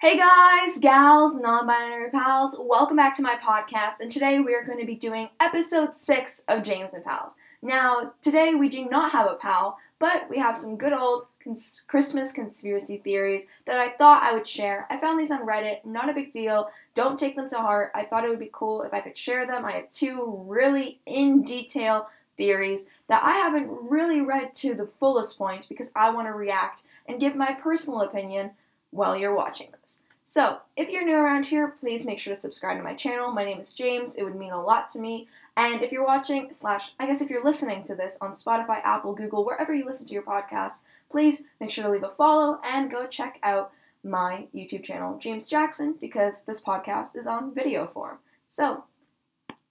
Hey guys, gals, non binary pals, welcome back to my podcast. And today we are going to be doing episode 6 of James and Pals. Now, today we do not have a pal, but we have some good old cons- Christmas conspiracy theories that I thought I would share. I found these on Reddit, not a big deal. Don't take them to heart. I thought it would be cool if I could share them. I have two really in detail theories that I haven't really read to the fullest point because I want to react and give my personal opinion while you're watching this. So, if you're new around here, please make sure to subscribe to my channel. My name is James. It would mean a lot to me. And if you're watching, slash, I guess if you're listening to this on Spotify, Apple, Google, wherever you listen to your podcast, please make sure to leave a follow and go check out my YouTube channel, James Jackson, because this podcast is on video form. So,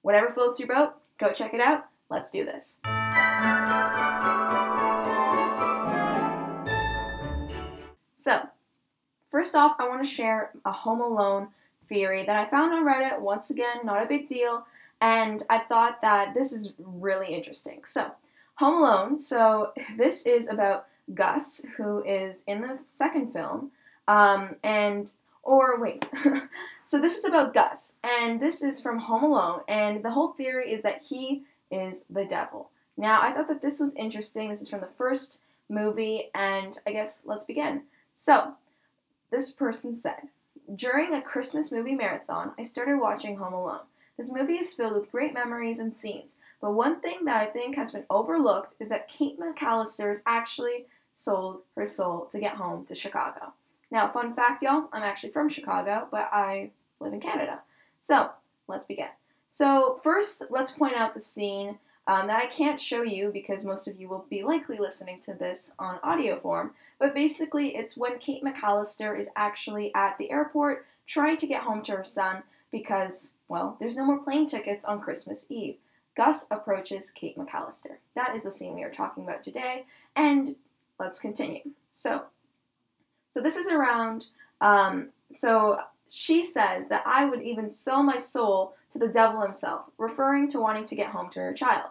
whatever floats your boat, go check it out. Let's do this. So, first off, I want to share a Home Alone theory that I found on Reddit. Once again, not a big deal, and I thought that this is really interesting. So, Home Alone. So, this is about Gus, who is in the second film, um, and or wait. so this is about Gus, and this is from Home Alone, and the whole theory is that he is the devil. Now, I thought that this was interesting. This is from the first movie, and I guess let's begin. So, this person said, During a Christmas movie marathon, I started watching Home Alone. This movie is filled with great memories and scenes, but one thing that I think has been overlooked is that Kate McAllister has actually sold her soul to get home to Chicago. Now, fun fact, y'all, I'm actually from Chicago, but I live in Canada. So, let's begin. So, first, let's point out the scene um, that I can't show you because most of you will be likely listening to this on audio form. But basically, it's when Kate McAllister is actually at the airport trying to get home to her son because, well, there's no more plane tickets on Christmas Eve. Gus approaches Kate McAllister. That is the scene we are talking about today, and let's continue. So, so this is around. Um, so she says that I would even sell my soul to the devil himself, referring to wanting to get home to her child.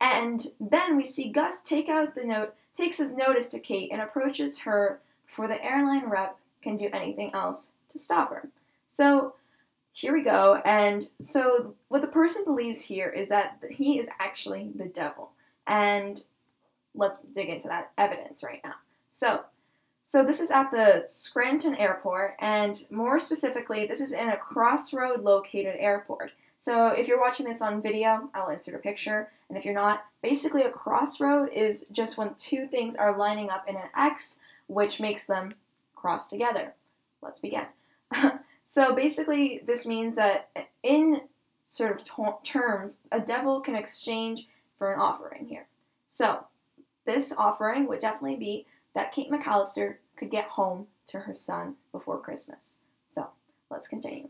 And then we see Gus take out the note, takes his notice to Kate, and approaches her before the airline rep can do anything else to stop her. So here we go. And so what the person believes here is that he is actually the devil. And let's dig into that evidence right now. So so this is at the Scranton Airport, and more specifically, this is in a crossroad located airport. So if you're watching this on video, I'll insert a picture, and if you're not, basically a crossroad is just when two things are lining up in an X, which makes them cross together. Let's begin. so basically, this means that in sort of terms, a devil can exchange for an offering here. So this offering would definitely be that Kate McAllister could get home to her son before Christmas. So let's continue.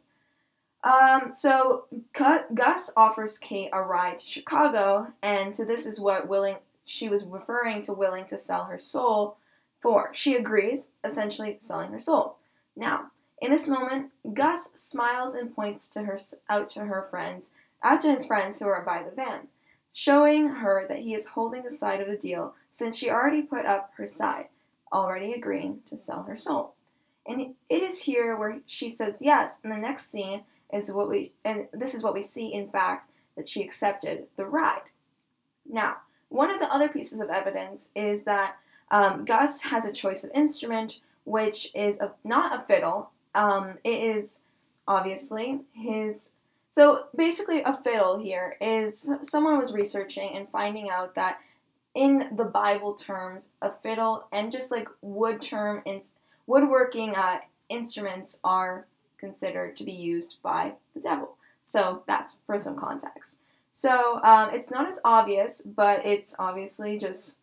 Um, so Gus offers Kate a ride to Chicago, and so this is what willing she was referring to willing to sell her soul for. She agrees, essentially selling her soul. Now, in this moment, Gus smiles and points to her out to her friends, out to his friends who are by the van, showing her that he is holding the side of the deal since she already put up her side already agreeing to sell her soul. And it is here where she says yes, in the next scene is what we, and this is what we see in fact, that she accepted the ride. Now, one of the other pieces of evidence is that um, Gus has a choice of instrument, which is a, not a fiddle. Um, it is obviously his. So basically, a fiddle here is someone was researching and finding out that in the Bible terms, a fiddle and just like wood term in woodworking uh, instruments are considered to be used by the devil. So that's for some context. So um, it's not as obvious, but it's obviously just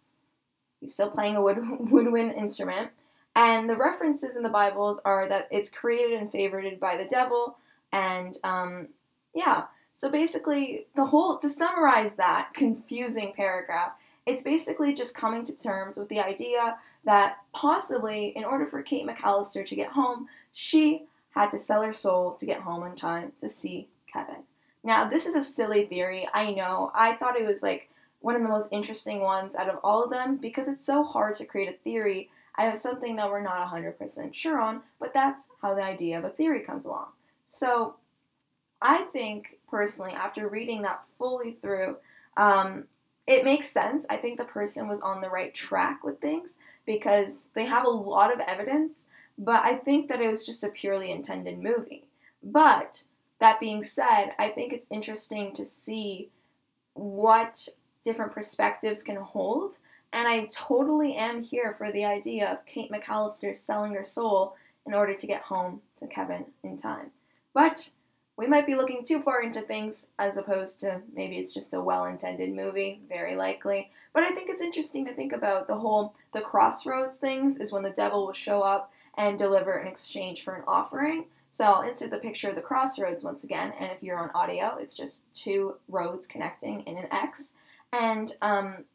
he's still playing a wood woodwind instrument. And the references in the Bibles are that it's created and favored by the devil, and um, yeah. So basically, the whole to summarize that confusing paragraph it's basically just coming to terms with the idea that possibly, in order for Kate McAllister to get home, she had to sell her soul to get home in time to see Kevin. Now, this is a silly theory, I know. I thought it was like one of the most interesting ones out of all of them because it's so hard to create a theory out of something that we're not 100% sure on, but that's how the idea of a theory comes along. So I think personally, after reading that fully through, um, it makes sense. I think the person was on the right track with things because they have a lot of evidence, but I think that it was just a purely intended movie. But that being said, I think it's interesting to see what different perspectives can hold. And I totally am here for the idea of Kate McAllister selling her soul in order to get home to Kevin in time. But we might be looking too far into things as opposed to maybe it's just a well intended movie, very likely. But I think it's interesting to think about the whole the crossroads things is when the devil will show up and deliver in exchange for an offering. So I'll insert the picture of the crossroads once again, and if you're on audio, it's just two roads connecting in an X. And um,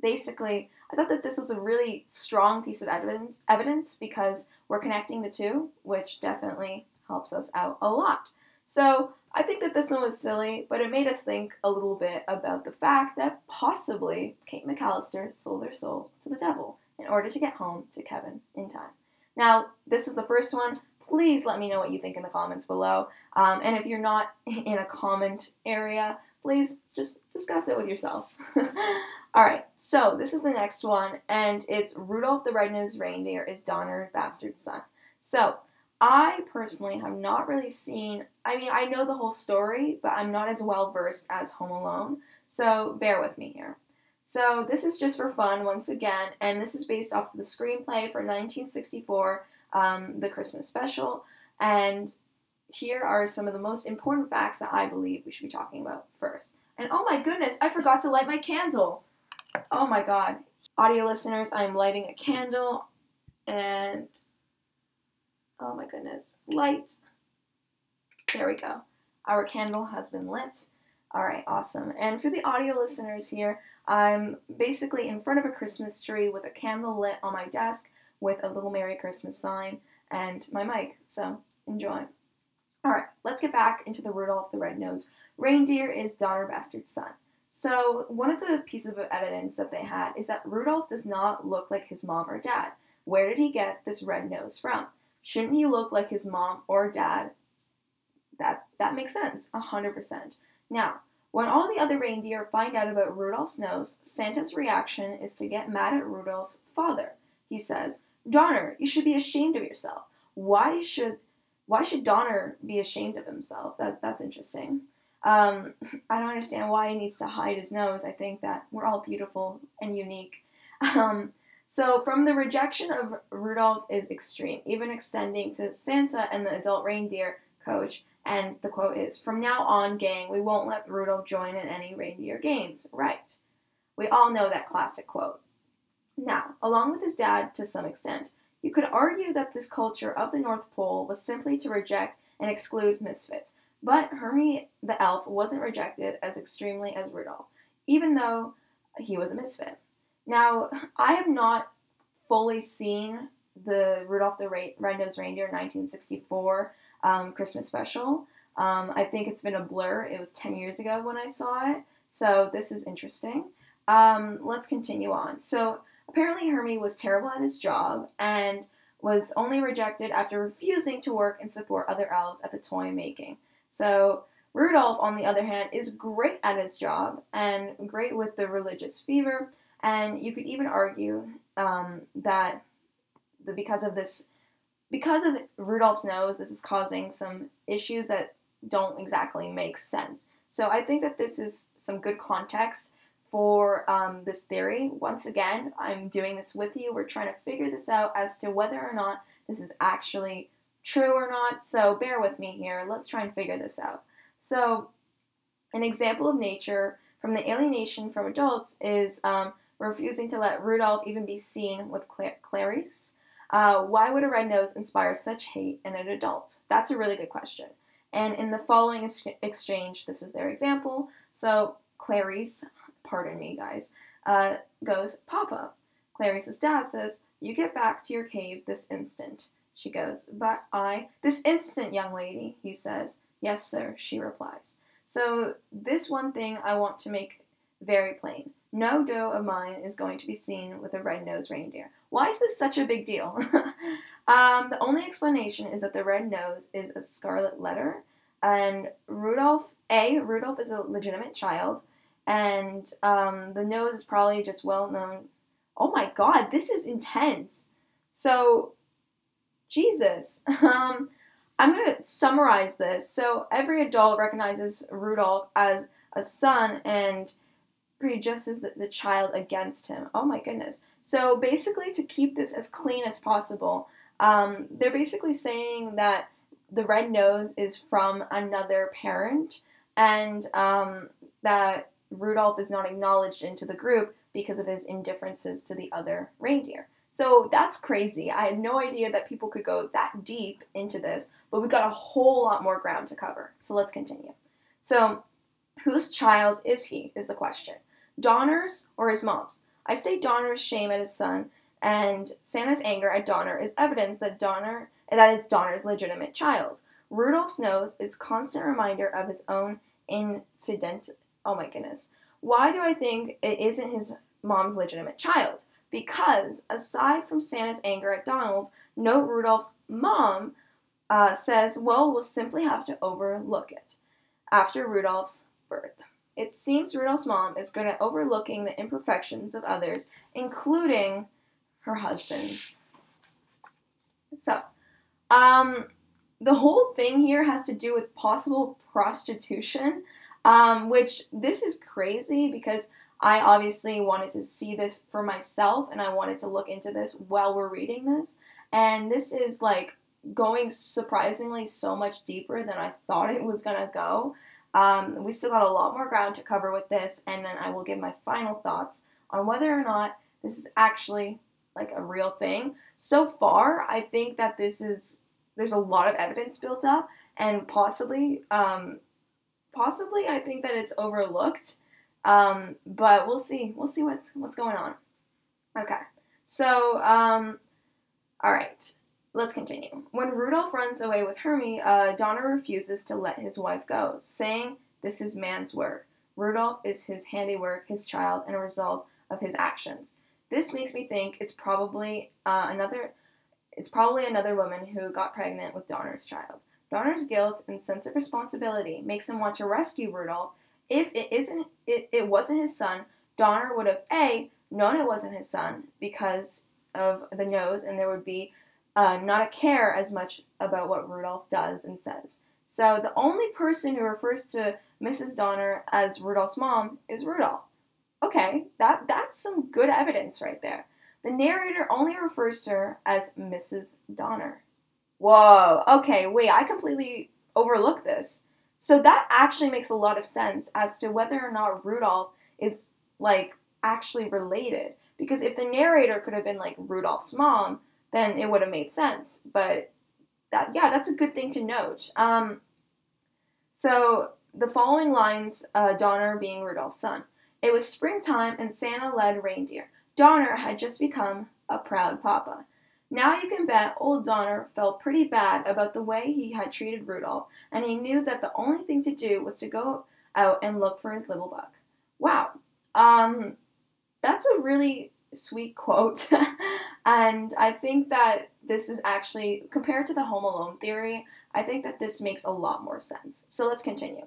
basically, I thought that this was a really strong piece of evidence, evidence because we're connecting the two, which definitely helps us out a lot. So I think that this one was silly, but it made us think a little bit about the fact that possibly Kate McAllister sold her soul to the devil in order to get home to Kevin in time. Now, this is the first one. Please let me know what you think in the comments below. Um, and if you're not in a comment area, please just discuss it with yourself. All right, so this is the next one, and it's Rudolph the Red-Nosed Reindeer is Donner Bastard's son. So I personally have not really seen, I mean, I know the whole story, but I'm not as well versed as Home Alone, so bear with me here. So, this is just for fun once again, and this is based off of the screenplay for 1964, um, the Christmas special. And here are some of the most important facts that I believe we should be talking about first. And oh my goodness, I forgot to light my candle. Oh my god. Audio listeners, I'm lighting a candle, and Oh my goodness. Light. There we go. Our candle has been lit. All right, awesome. And for the audio listeners here, I'm basically in front of a Christmas tree with a candle lit on my desk with a little Merry Christmas sign and my mic. So enjoy. All right, let's get back into the Rudolph the Red-Nosed Reindeer is Donner Bastard's son. So one of the pieces of evidence that they had is that Rudolph does not look like his mom or dad. Where did he get this red nose from? Shouldn't he look like his mom or dad? That that makes sense, hundred percent. Now, when all the other reindeer find out about Rudolph's nose, Santa's reaction is to get mad at Rudolph's father. He says, "Donner, you should be ashamed of yourself. Why should why should Donner be ashamed of himself? That that's interesting. Um, I don't understand why he needs to hide his nose. I think that we're all beautiful and unique. Um, so, from the rejection of Rudolph is extreme, even extending to Santa and the adult reindeer coach. And the quote is From now on, gang, we won't let Rudolph join in any reindeer games. Right. We all know that classic quote. Now, along with his dad to some extent, you could argue that this culture of the North Pole was simply to reject and exclude misfits. But Hermie the elf wasn't rejected as extremely as Rudolph, even though he was a misfit. Now, I have not fully seen the Rudolph the Red-Nosed Reindeer 1964 um, Christmas special. Um, I think it's been a blur. It was 10 years ago when I saw it, so this is interesting. Um, let's continue on. So, apparently, Hermie was terrible at his job and was only rejected after refusing to work and support other elves at the toy making. So, Rudolph, on the other hand, is great at his job and great with the religious fever and you could even argue um, that the, because of this, because of Rudolph's nose, this is causing some issues that don't exactly make sense. So I think that this is some good context for um, this theory. Once again, I'm doing this with you. We're trying to figure this out as to whether or not this is actually true or not. So bear with me here. Let's try and figure this out. So, an example of nature from the alienation from adults is um, refusing to let Rudolph even be seen with Clarice. Uh, why would a red nose inspire such hate in an adult? That's a really good question. And in the following ex- exchange, this is their example. So Clarice, pardon me, guys, uh, goes, Papa. Clarice's dad says, You get back to your cave this instant. She goes, But I, this instant, young lady, he says. Yes, sir, she replies. So, this one thing I want to make very plain. No doe of mine is going to be seen with a red-nosed reindeer. Why is this such a big deal? um, the only explanation is that the red nose is a scarlet letter, and Rudolph A. Rudolph is a legitimate child, and um, the nose is probably just well known. Oh my God, this is intense. So, Jesus. Um, I'm going to summarize this. So, every adult recognizes Rudolph as a son and prejudges the, the child against him. Oh my goodness. So, basically, to keep this as clean as possible, um, they're basically saying that the red nose is from another parent and um, that Rudolph is not acknowledged into the group because of his indifferences to the other reindeer. So that's crazy. I had no idea that people could go that deep into this, but we got a whole lot more ground to cover. So let's continue. So, whose child is he? Is the question. Donner's or his mom's? I say Donner's shame at his son, and Santa's anger at Donner is evidence that Donner that it's Donner's legitimate child. Rudolph's nose is constant reminder of his own infident. Oh my goodness. Why do I think it isn't his mom's legitimate child? because aside from Santa's anger at Donald, note Rudolph's mom uh, says, well, we'll simply have to overlook it after Rudolph's birth. It seems Rudolph's mom is good at overlooking the imperfections of others, including her husband's. So, um, the whole thing here has to do with possible prostitution, um, which this is crazy because I obviously wanted to see this for myself and I wanted to look into this while we're reading this. And this is like going surprisingly so much deeper than I thought it was gonna go. Um, we still got a lot more ground to cover with this, and then I will give my final thoughts on whether or not this is actually like a real thing. So far, I think that this is there's a lot of evidence built up, and possibly, um, possibly, I think that it's overlooked. Um, but we'll see. We'll see what's what's going on. Okay. So, um, all right. Let's continue. When Rudolph runs away with Hermie, uh, Donner refuses to let his wife go, saying this is man's work. Rudolph is his handiwork, his child, and a result of his actions. This makes me think it's probably uh, another. It's probably another woman who got pregnant with Donner's child. Donner's guilt and sense of responsibility makes him want to rescue Rudolph if it isn't it, it wasn't his son, Donner would have A known it wasn't his son because of the nose and there would be uh, not a care as much about what Rudolph does and says. So the only person who refers to Mrs. Donner as Rudolph's mom is Rudolph. Okay, that that's some good evidence right there. The narrator only refers to her as Mrs. Donner. Whoa, okay, wait, I completely overlooked this. So that actually makes a lot of sense as to whether or not Rudolph is like actually related. Because if the narrator could have been like Rudolph's mom, then it would have made sense. But that yeah, that's a good thing to note. Um, so the following lines, uh, Donner being Rudolph's son. It was springtime and Santa led reindeer. Donner had just become a proud papa. Now you can bet old Donner felt pretty bad about the way he had treated Rudolph, and he knew that the only thing to do was to go out and look for his little buck. Wow. Um, that's a really sweet quote. and I think that this is actually, compared to the Home Alone theory, I think that this makes a lot more sense. So let's continue.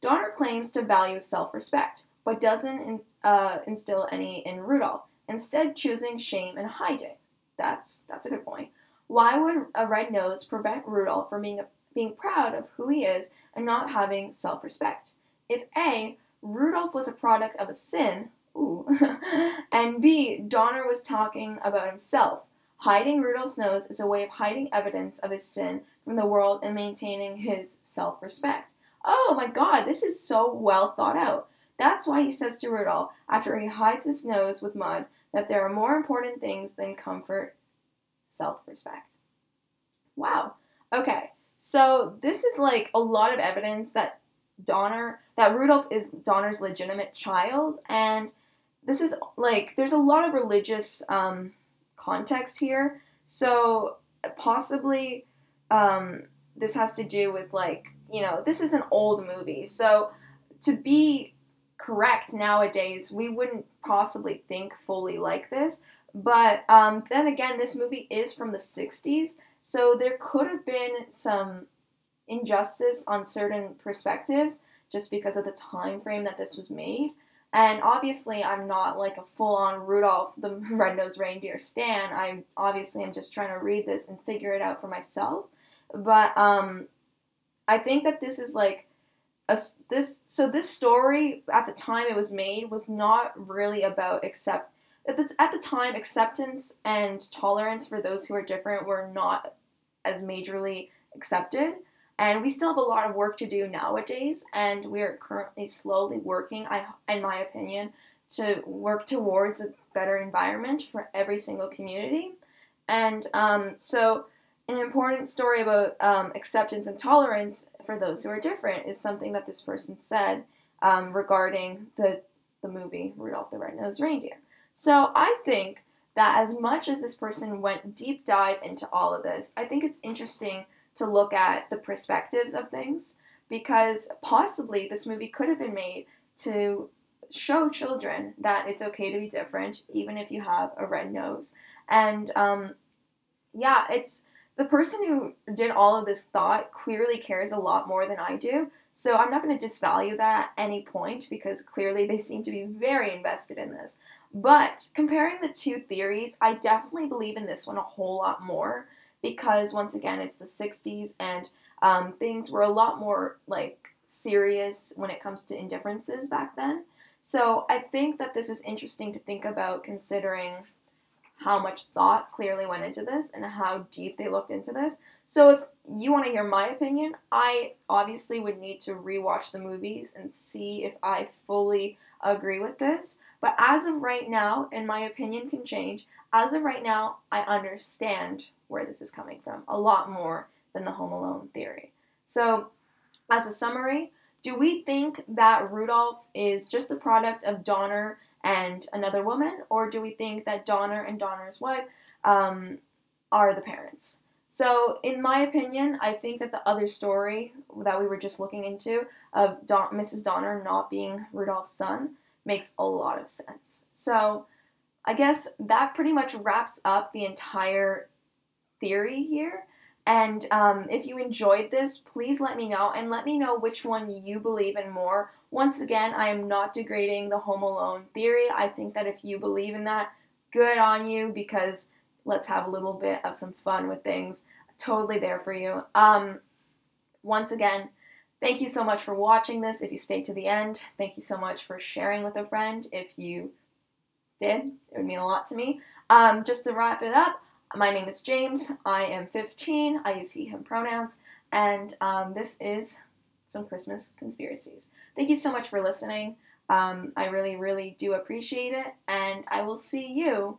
Donner claims to value self respect, but doesn't uh, instill any in Rudolph, instead, choosing shame and hiding. That's that's a good point. Why would a red nose prevent Rudolph from being being proud of who he is and not having self-respect? If A, Rudolph was a product of a sin, ooh, and B, Donner was talking about himself. Hiding Rudolph's nose is a way of hiding evidence of his sin from the world and maintaining his self-respect. Oh my god, this is so well thought out. That's why he says to Rudolph, after he hides his nose with mud, that there are more important things than comfort, self respect. Wow. Okay. So this is like a lot of evidence that Donner, that Rudolph is Donner's legitimate child, and this is like there's a lot of religious um, context here. So possibly um, this has to do with like you know this is an old movie, so to be correct nowadays, we wouldn't possibly think fully like this. But um, then again, this movie is from the 60s, so there could have been some injustice on certain perspectives just because of the time frame that this was made. And obviously, I'm not like a full on Rudolph the Red-Nosed Reindeer stan. I obviously am just trying to read this and figure it out for myself. But um, I think that this is like a, this. So this story at the time it was made was not really about accept. At the, at the time, acceptance and tolerance for those who are different were not as majorly accepted. And we still have a lot of work to do nowadays, and we are currently slowly working, I, in my opinion, to work towards a better environment for every single community. And um, so, an important story about um, acceptance and tolerance for those who are different is something that this person said um, regarding the, the movie Rudolph the Red-Nosed Reindeer. So, I think that as much as this person went deep dive into all of this, I think it's interesting to look at the perspectives of things because possibly this movie could have been made to show children that it's okay to be different, even if you have a red nose. And um, yeah, it's the person who did all of this thought clearly cares a lot more than I do. So I'm not going to disvalue that at any point because clearly they seem to be very invested in this. But comparing the two theories, I definitely believe in this one a whole lot more because once again it's the 60s and um, things were a lot more like serious when it comes to indifferences back then. So i think that this is interesting to think about considering how much thought clearly went into this and how deep they looked into this. So if you want to hear my opinion i obviously would need to rewatch the movies and see if i fully agree with this. But as of right now and my opinion can change as of right now i understand where this is coming from, a lot more than the Home Alone theory. So, as a summary, do we think that Rudolph is just the product of Donner and another woman, or do we think that Donner and Donner's wife um, are the parents? So, in my opinion, I think that the other story that we were just looking into of Don- Mrs. Donner not being Rudolph's son makes a lot of sense. So, I guess that pretty much wraps up the entire theory here. And um, if you enjoyed this, please let me know and let me know which one you believe in more. Once again, I am not degrading the Home Alone theory. I think that if you believe in that, good on you because let's have a little bit of some fun with things. Totally there for you. Um, once again, thank you so much for watching this. If you stayed to the end, thank you so much for sharing with a friend. If you did, it would mean a lot to me. Um, just to wrap it up, my name is James. I am 15. I use he, him pronouns. And um, this is some Christmas conspiracies. Thank you so much for listening. Um, I really, really do appreciate it. And I will see you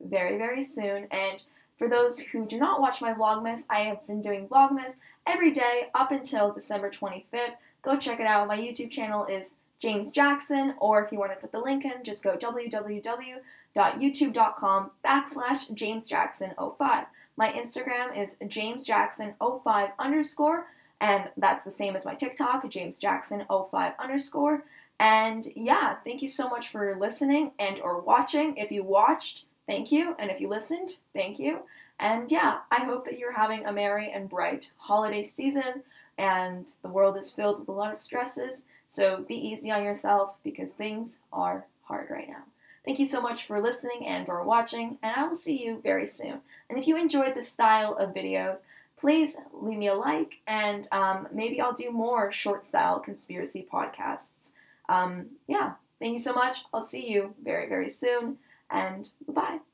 very, very soon. And for those who do not watch my Vlogmas, I have been doing Vlogmas every day up until December 25th. Go check it out. My YouTube channel is James Jackson, or if you want to put the link in, just go www youtube.com backslash jamesjackson05. My Instagram is jamesjackson05 underscore, and that's the same as my TikTok, jamesjackson05 underscore. And yeah, thank you so much for listening and or watching. If you watched, thank you, and if you listened, thank you. And yeah, I hope that you're having a merry and bright holiday season and the world is filled with a lot of stresses. So be easy on yourself because things are hard right now. Thank you so much for listening and or watching, and I will see you very soon. And if you enjoyed this style of videos, please leave me a like, and um, maybe I'll do more short style conspiracy podcasts. Um, yeah, thank you so much. I'll see you very, very soon, and bye bye.